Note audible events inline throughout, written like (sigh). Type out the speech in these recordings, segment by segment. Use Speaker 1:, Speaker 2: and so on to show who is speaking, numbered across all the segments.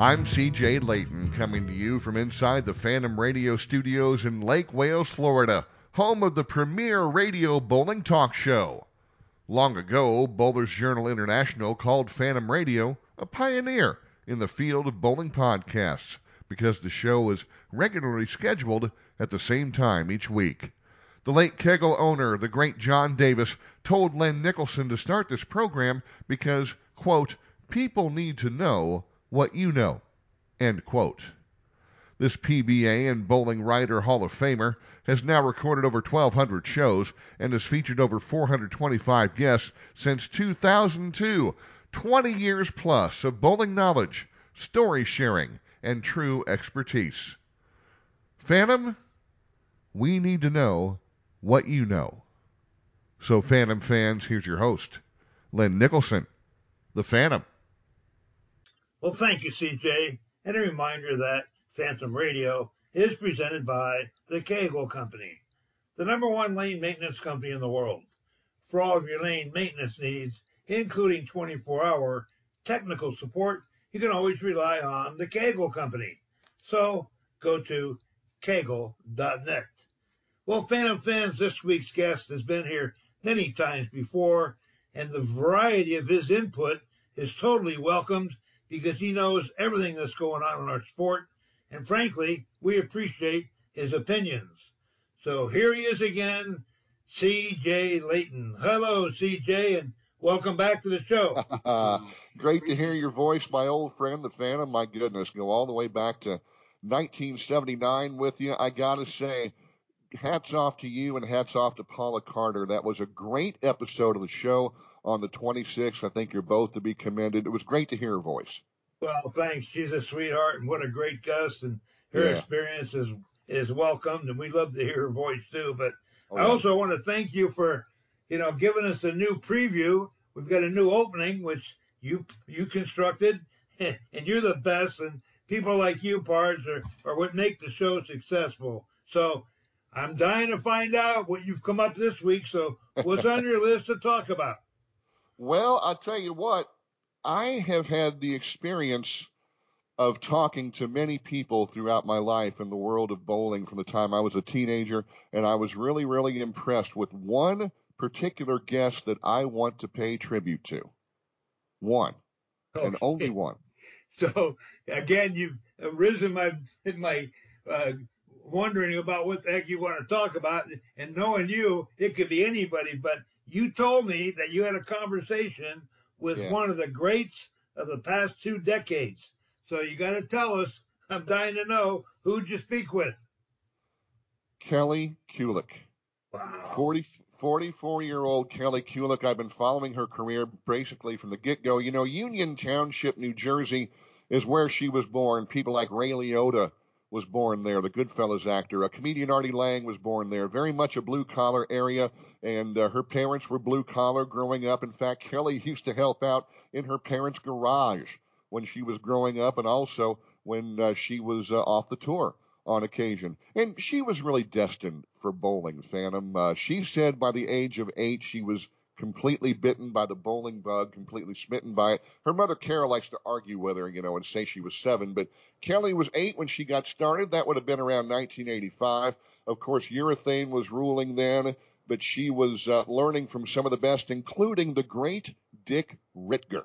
Speaker 1: I'm CJ Layton, coming to you from inside the Phantom Radio studios in Lake Wales, Florida, home of the premier radio bowling talk show. Long ago, Bowlers Journal International called Phantom Radio a pioneer in the field of bowling podcasts because the show was regularly scheduled at the same time each week. The late Kegel owner, the great John Davis, told Len Nicholson to start this program because, quote, people need to know what you know, end quote. This PBA and Bowling Writer Hall of Famer has now recorded over 1,200 shows and has featured over 425 guests since 2002. 20 years plus of bowling knowledge, story sharing, and true expertise. Phantom, we need to know what you know. So, Phantom fans, here's your host, Len Nicholson, the Phantom.
Speaker 2: Well, thank you, CJ. And a reminder that Phantom Radio is presented by the Kegel Company, the number one lane maintenance company in the world. For all of your lane maintenance needs, including 24 hour technical support, you can always rely on the Kegel Company. So go to kegel.net. Well, Phantom fans, this week's guest has been here many times before, and the variety of his input is totally welcomed because he knows everything that's going on in our sport, and frankly, we appreciate his opinions. So here he is again, CJ Layton. Hello, CJ, and welcome back to the show. (laughs)
Speaker 1: Great to hear your voice, my old friend, the Phantom. My goodness, go all the way back to 1979 with you. I gotta say, hats off to you and hats off to Paula Carter. That was a great episode of the show on the 26th. I think you're both to be commended. It was great to hear her voice.
Speaker 2: Well, thanks. She's a sweetheart and what a great guest, and her
Speaker 1: Yeah.
Speaker 2: experience is is welcomed, and we love to hear her voice too. But
Speaker 1: Oh,
Speaker 2: I
Speaker 1: yeah.
Speaker 2: also want to thank you for, you know, giving us a new preview. We've got a new opening which you you constructed, (laughs) and you're the best. And people like you, Pards, are are what make the show successful. So. I'm dying to find out what you've come up this week. So, what's on your (laughs) list to talk about?
Speaker 1: Well, I'll tell you what, I have had the experience of talking to many people throughout my life in the world of bowling from the time I was a teenager, and I was really, really impressed with one particular guest that I want to pay tribute to. One, and only one. (laughs)
Speaker 2: So again, you've arisen my in my uh, wondering about what the heck you want to talk about, and knowing you, it could be anybody. But you told me that you had a conversation with
Speaker 1: Yeah.
Speaker 2: one of the greats of the past two decades. So you got to tell us. I'm dying to know who'd you speak with.
Speaker 1: Kelly Kulick.
Speaker 2: Wow.
Speaker 1: 40, 44 year old Kelly Kulick. I've been following her career basically from the get go. You know, Union Township, New Jersey is where she was born. People like Ray Liotta was born there, the Goodfellas actor. A comedian Artie Lange was born there. Very much a blue collar area, and uh, her parents were blue collar growing up. In fact, Kelly (laughs) used to help out in her parents' garage when she was growing up, and also when uh, she was uh, off the tour on occasion. And she was really destined for bowling, Phantom. Uh, she said by the age of eight, she was completely bitten by the bowling bug, completely smitten by it. Her mother, Carol, likes to argue with her, you know, and say she was seven, but Kelly was eight when she got started. That would have been around 1985. Of course, urethane was ruling then, but she was uh, learning from some of the best, including the great Dick Ritger.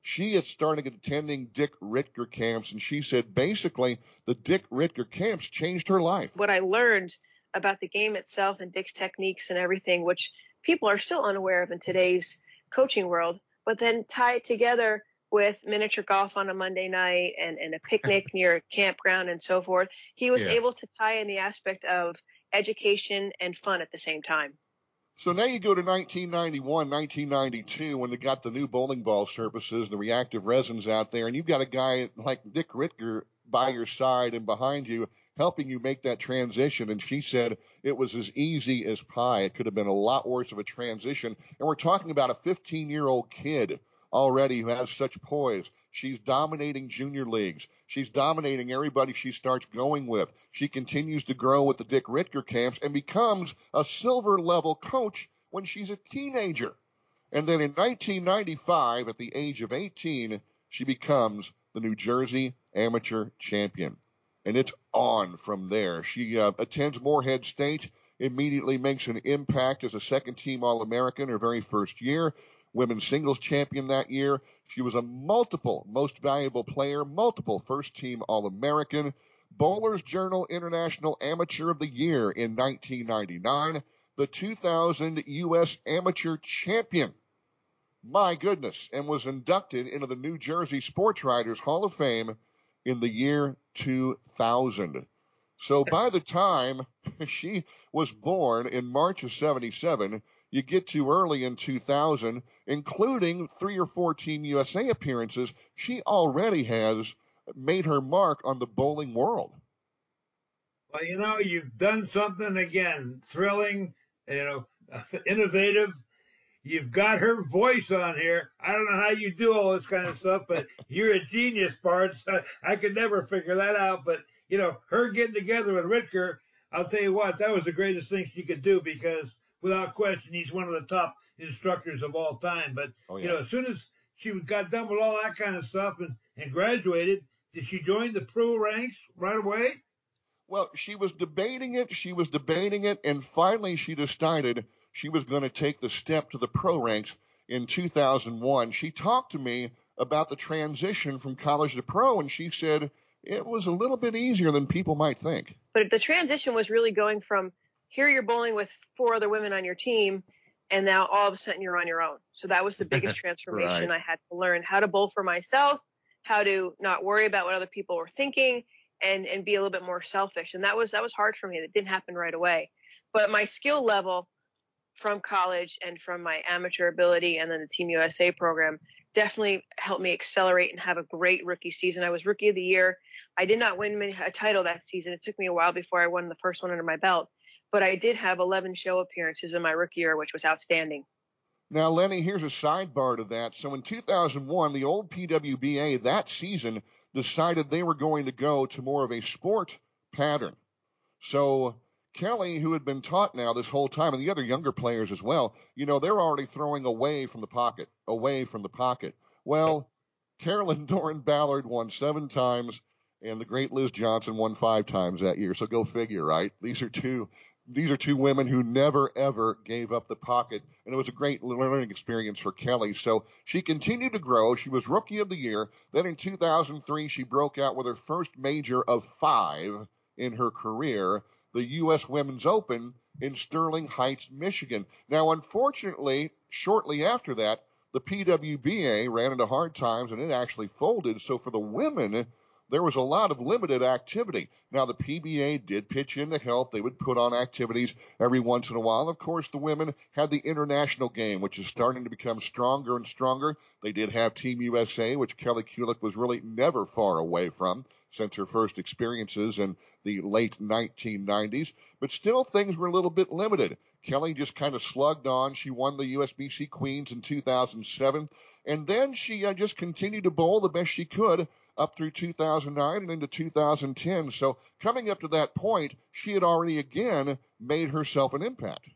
Speaker 1: She had started attending Dick Ritger camps, and she said basically the Dick Ritger camps changed her life.
Speaker 3: what I learned about the game itself and Dick's techniques and everything, which people are still unaware of in today's coaching world, but then tie it together with miniature golf on a Monday night and, and a picnic (laughs) near a campground and so forth. He was
Speaker 1: Yeah.
Speaker 3: able to tie in the aspect of education and fun at the same time.
Speaker 1: So now you go to 1991, 1992, when they got the new bowling ball surfaces, the reactive resins out there, and you've got a guy like Dick Ritger by your side and behind you helping you make that transition. And she said it was as easy as pie. It could have been a lot worse of a transition. And we're talking about a 15 year old kid already who has such poise. She's dominating junior leagues. She's dominating everybody she starts going with. She continues to grow with the Dick Ritger camps and becomes a silver level coach when she's a teenager. And then in 1995, at the age of 18, she becomes the New Jersey amateur champion. And it's on from there. She uh, attends Morehead State, immediately makes an impact as a second team All American her very first year, women's singles champion that year. She was a multiple most valuable player, multiple first team All American, Bowlers Journal International Amateur of the Year in 1999, the 2000 U.S. Amateur Champion. My goodness, and was inducted into the New Jersey Sports Writers Hall of Fame in the year 2000. So by the time (laughs) she was born in March of 77, you get to early in 2000, including three or four Team USA appearances, she already has made her mark on the bowling world.
Speaker 2: Well, you know, you've done something again, thrilling, you know, (laughs) innovative. You've got her voice on here. I don't know how you do all this kind of stuff, but you're a genius, Pards. I, I could never figure that out. But, you know, her getting together with Ritger, I'll tell you what, that was the greatest thing she could do because without question, he's one of the top instructors of all time. But oh, yeah. you know, as soon as she got done with all that kind of stuff and, and graduated, did she join the pro ranks right away?
Speaker 1: Well, she was debating it. She was debating it, and finally she decided she was going to take the step to the pro ranks in 2001. She talked to me about the transition from college to pro, and she said it was a little bit easier than people might think.
Speaker 3: But the transition was really going from here you're bowling with four other women on your team and now all of a sudden you're on your own. So that was the (laughs) biggest transformation right. I had to learn how to bowl for myself, how to not worry about what other people were thinking and and be a little bit more selfish. And that was that was hard for me. That didn't happen right away. But my skill level from college and from my amateur ability and then the Team USA program definitely helped me accelerate and have a great rookie season. I was rookie of the year. I did not win a title that season. It took me a while before I won the first one under my belt but I did have 11 show appearances in my rookie year, which was outstanding.
Speaker 1: Now, Lenny, here's a sidebar to that. So in 2001, the old PWBA that season decided they were going to go to more of a sport pattern. So Kelly, who had been taught now this whole time, and the other younger players as well, you know, they're already throwing away from the pocket, away from the pocket. Well, Carolyn (laughs) Dorin Ballard won seven times, and the great Liz Johnson won five times that year. So go figure, right? These are two these are two women who never ever gave up the pocket, and it was a great learning experience for Kelly. So she continued to grow. She was Rookie of the Year. Then in 2003, she broke out with her first major of five in her career, the U.S. Women's Open in Sterling Heights, Michigan. Now, unfortunately, shortly after that, the PWBA ran into hard times and it actually folded. So for the women, there was a lot of limited activity. Now, the PBA did pitch in to help. They would put on activities every once in a while. Of course, the women had the international game, which is starting to become stronger and stronger. They did have Team USA, which Kelly Kulick was really never far away from since her first experiences in the late 1990s. But still, things were a little bit limited. Kelly just kind of slugged on. She won the USBC Queens in 2007. And then she uh, just continued to bowl the best she could up through 2009 and into 2010. So coming up to that point, she had already again made herself an impact.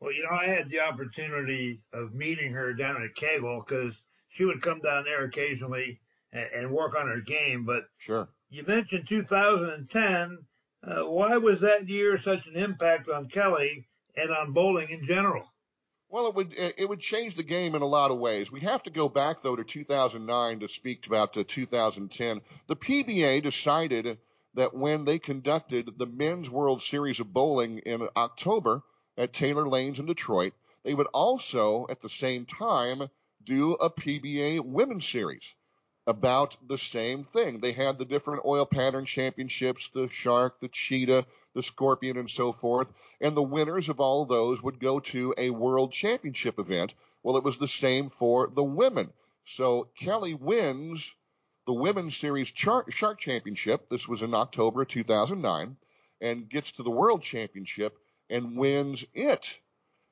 Speaker 2: Well, you know, I had the opportunity of meeting her down at Kegel because she would come down there occasionally and, and, work on her game. But
Speaker 1: sure,
Speaker 2: you mentioned 2010. Uh, why was that year such an impact on Kelly and on bowling in general?
Speaker 1: Well, it would it would change the game in a lot of ways. We have to go back though to 2009 to speak about uh, 2010. The PBA decided that when they conducted the Men's World Series of Bowling in October at Taylor Lanes in Detroit, they would also at the same time do a PBA Women's Series about the same thing. They had the different oil pattern championships, the shark, the cheetah, the scorpion, and so forth. And the winners of all those would go to a world championship event. Well, it was the same for the women. So Kelly wins the Women's Series Shark Championship. This was in October 2009, and gets to the World Championship and wins it.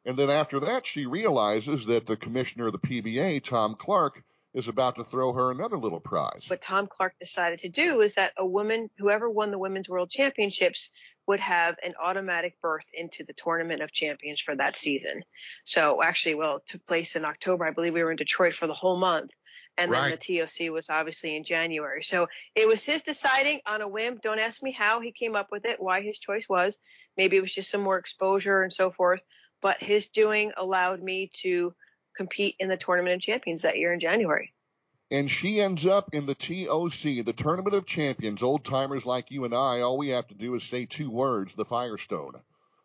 Speaker 1: And then after that, she realizes that the commissioner of the PBA, Tom Clark, is about to throw her another little prize.
Speaker 3: What Tom Clark decided to do is that a woman, whoever won the Women's World Championships, would have an automatic berth into the Tournament of Champions for that season. So actually, well, it took place in October. I believe we were in Detroit for the whole month. And right. then the TOC was obviously in January. So it was his deciding on a whim. Don't ask me how he came up with it, why his choice was. Maybe it was just some more exposure and so forth. But his doing allowed me to compete in the Tournament of Champions that year in January.
Speaker 1: And she ends up in the TOC, the Tournament of Champions. Old timers like you and I, all we have to do is say two words, the Firestone.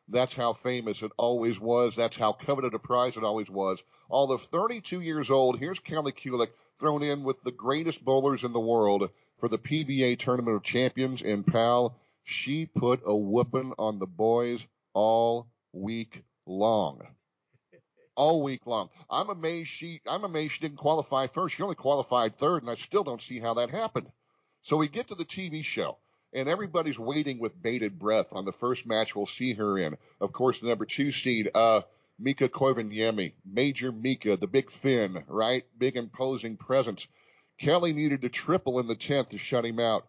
Speaker 1: That's how famous it always was. That's how coveted a prize it always was. Although 32 years old, here's Kelly Kulick thrown in with the greatest bowlers in the world for the PBA Tournament of Champions. And pal, she put a whooping on the boys all week long all week long. I'm amazed she I'm amazed she didn't qualify first. She only qualified third, and I still don't see how that happened. So we get to the TV show, and everybody's waiting with bated breath on the first match we'll see her in. Of course, the number two seed, uh, Mika Koivuniemi, Major Mika, the big Finn, right? Big imposing presence. Kelly needed to triple in the tenth to shut him out.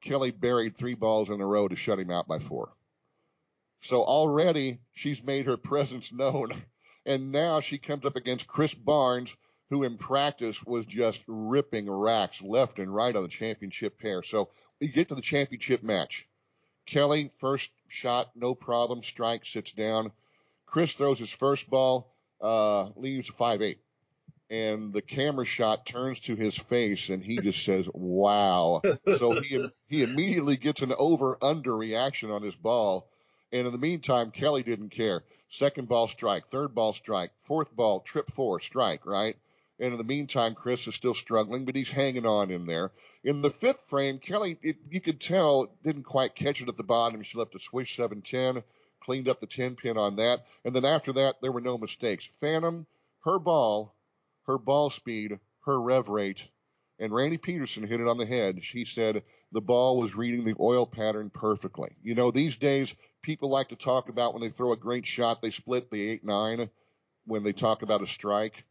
Speaker 1: Kelly buried three balls in a row to shut him out by four. So already she's made her (laughs) presence known and now she comes up against Chris Barnes, who in practice was just ripping racks left and right on the championship pair. So we get to the championship match. Kelly, first shot, no problem, strike, sits down. Chris throws his first ball, uh, leaves 5-8. And the camera shot turns to his face and he just says, wow. (laughs) So he, he immediately gets an over under reaction on his ball. And in the meantime, Kelly didn't care. Second ball strike, third ball strike, fourth ball, trip four, strike, right? And in the meantime, Chris is still struggling, but he's hanging on in there. In the fifth frame, Kelly, it, you could tell, didn't quite catch it at the bottom. She left a swish 710, cleaned up the 10 pin on that. And then after that, there were no mistakes. Phantom, her ball, her ball speed, her rev rate, and Randy Pedersen hit it on the head. She said the ball was reading the oil pattern perfectly. You know, these days people like to talk about when they throw a great shot, they split the eight nine when they talk about a strike.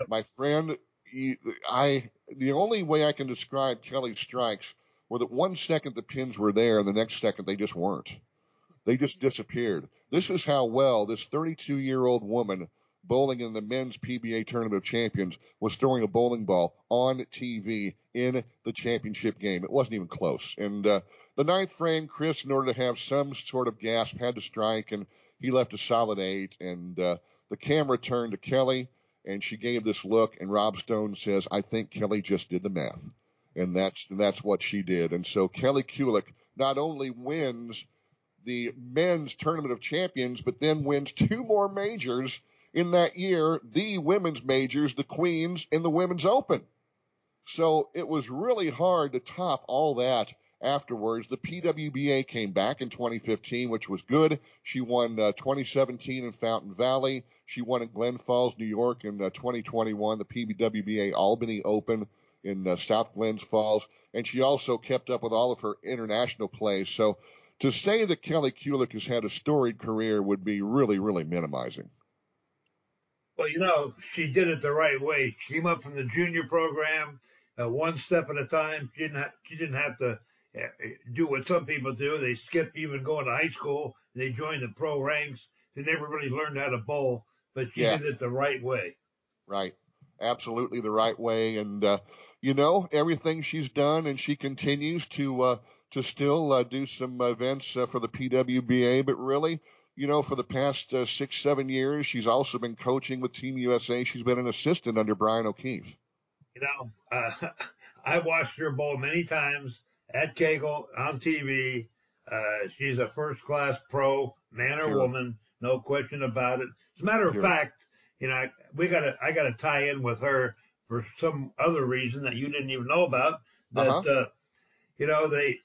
Speaker 1: Yep. My friend, he, I the only way I can describe Kelly's strikes were that one second the pins were there and the next second they just weren't. They just disappeared. This is how well this 32 year old woman bowling in the men's PBA Tournament of Champions was throwing a bowling ball on TV in the championship game. It wasn't even close. And uh, the ninth frame, Chris, in order to have some sort of gasp, had to strike, and he left a solid eight. And uh, the camera turned to Kelly, and she gave this look, and Rob Stone says, "I think Kelly just did the math." And that's that's what she did. And so Kelly Kulick not only wins the men's tournament of champions, but then wins two more majors in that year the women's majors, the Queens, and the Women's Open. So it was really hard to top all that afterwards. The PWBA came back in 2015, which was good. She won uh, 2017 in Fountain Valley. She won in Glen Falls, New York in uh, 2021, the PWBA Albany Open in uh, South Glens Falls. And she also kept up with all of her international plays. So to say that Kelly Kulick has had a storied career would be really, really minimizing.
Speaker 2: Well, you know, she did it the right way. She came up from the junior program, uh, one step at a time. She didn't have, she didn't have to uh, do what some people do. They skip even going to high school. They join the pro ranks. They never really learned how to bowl, but she yeah. did it the right way.
Speaker 1: Right. Absolutely the right way. And, uh, you know, everything she's done and she continues to, uh, to still uh, do some events uh, for the PWBA, but really you know, for the past uh, six, seven years. She's also been coaching with Team USA. She's been an assistant under Bryan O'Keefe.
Speaker 2: You know, uh, (laughs) I watched her bowl many times at Kegel on TV. Uh, she's a first class pro, man or woman, no question about it. As a matter of fact, you know, we got to, I got to tie in with her for some other reason that you didn't even know about. That, uh-huh. uh, you know, they,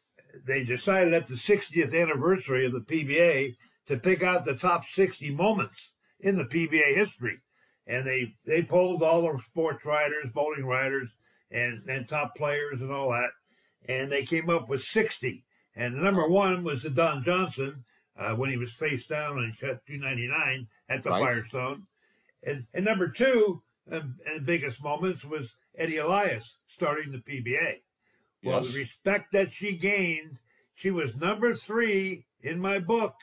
Speaker 2: they decided at the 60th anniversary of the PBA to pick out the top 60 moments in the PBA history. And they, they polled all the sports writers, bowling writers, and, and top players and all that. And they came up with 60. And number one was the Don Johnson uh, when he was face down and shot 299 at the right. Firestone. And, and number two, um, and biggest moments was Eddie Elias starting the PBA. Well, yes. the respect that she gained, she was number three in my book,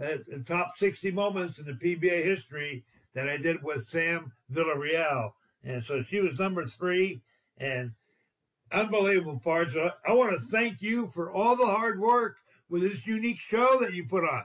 Speaker 2: uh, the top 60 moments in the PBA history that I did with Sam Villarreal. And so she was number three and unbelievable Pards. I want to thank you for all the hard work with this unique show that you put on.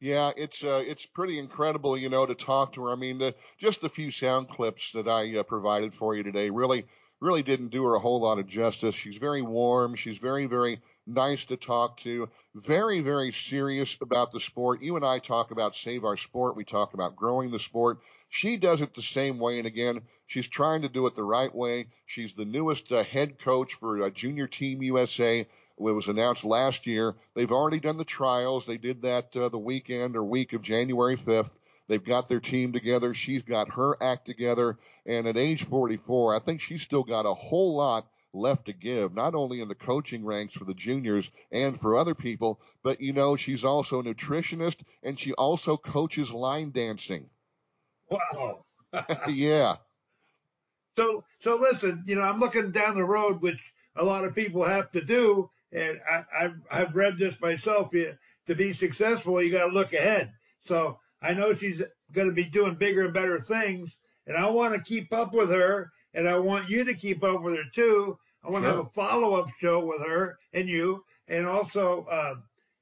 Speaker 1: Yeah, it's uh, it's pretty incredible, you know, to talk to her. I mean, the, just a few sound clips that I uh, provided for you today really really didn't do her a whole lot of justice. She's very warm. She's very very nice to talk to. Very very serious about the sport. You and I talk about save our sport. We talk about growing the sport. She does it the same way, and again, she's trying to do it the right way. She's the newest uh, head coach for uh, Junior Team USA it was announced last year. They've already done the trials. They did that uh, the weekend or week of January 5th. They've got their team together. She's got her act together. And at age 44, I think she's still got a whole lot left to give, not only in the coaching ranks for the juniors and for other people, but you know, she's also a nutritionist and she also coaches line dancing.
Speaker 2: Wow. (laughs)
Speaker 1: yeah.
Speaker 2: So, so listen, you know, I'm looking down the road, which a lot of people have to do, and I, I've, I've read this myself. You, to be successful, you got to look ahead. So I know she's going to be doing bigger and better things, and I want to keep up with her, and I want you to keep up with her too. I want sure. to have a follow-up show with her and you, and also, uh,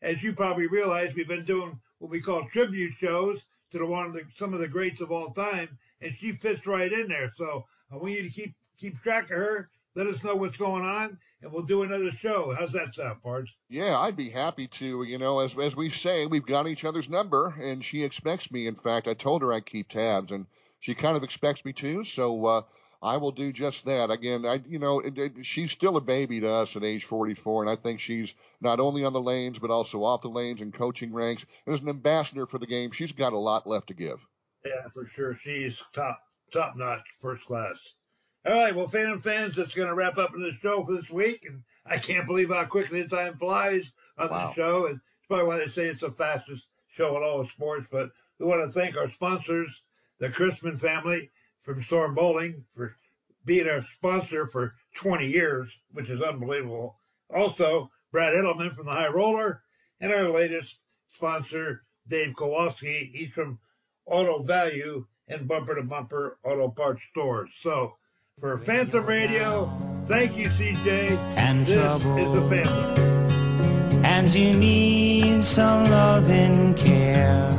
Speaker 2: as you probably realize, we've been doing what we call tribute shows to the one of the some of the greats of all time, and she fits right in there. So I want you to keep keep track of her let us know what's going on, and we'll do another show. How's that sound, Pards?
Speaker 1: Yeah, I'd be happy to. You know, as as we say, we've got each other's number, and she expects me. In fact, I told her I'd keep tabs, and she kind of expects me to. So uh, I will do just that. Again, I you know, it, it, she's still a baby to us at age 44, and I think she's not only on the lanes but also off the lanes and coaching ranks. And as an ambassador for the game, she's got a lot left to give.
Speaker 2: Yeah, for sure. She's top top notch, first class. All right, well, Phantom fans, that's going to wrap up the show for this week. And I can't believe how quickly the time flies on wow. the show. And it's probably why they say it's the fastest show in all of sports. But we want to thank our sponsors, the Chrisman family from Storm Bowling, for being our sponsor for 20 years, which is unbelievable. Also, Brad Edelman from the High Roller, and our latest sponsor, Dave Kowalski. He's from Auto Value and Bumper to Bumper Auto Parts Stores. So for Phantom Radio, thank you, CJ. And this trouble. is the Phantom.
Speaker 4: And you need some love and care.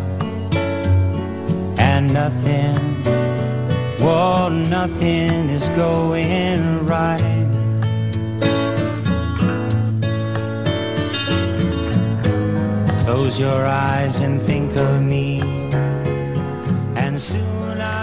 Speaker 4: And nothing, well, nothing is going right. Close your eyes and think of me, and soon I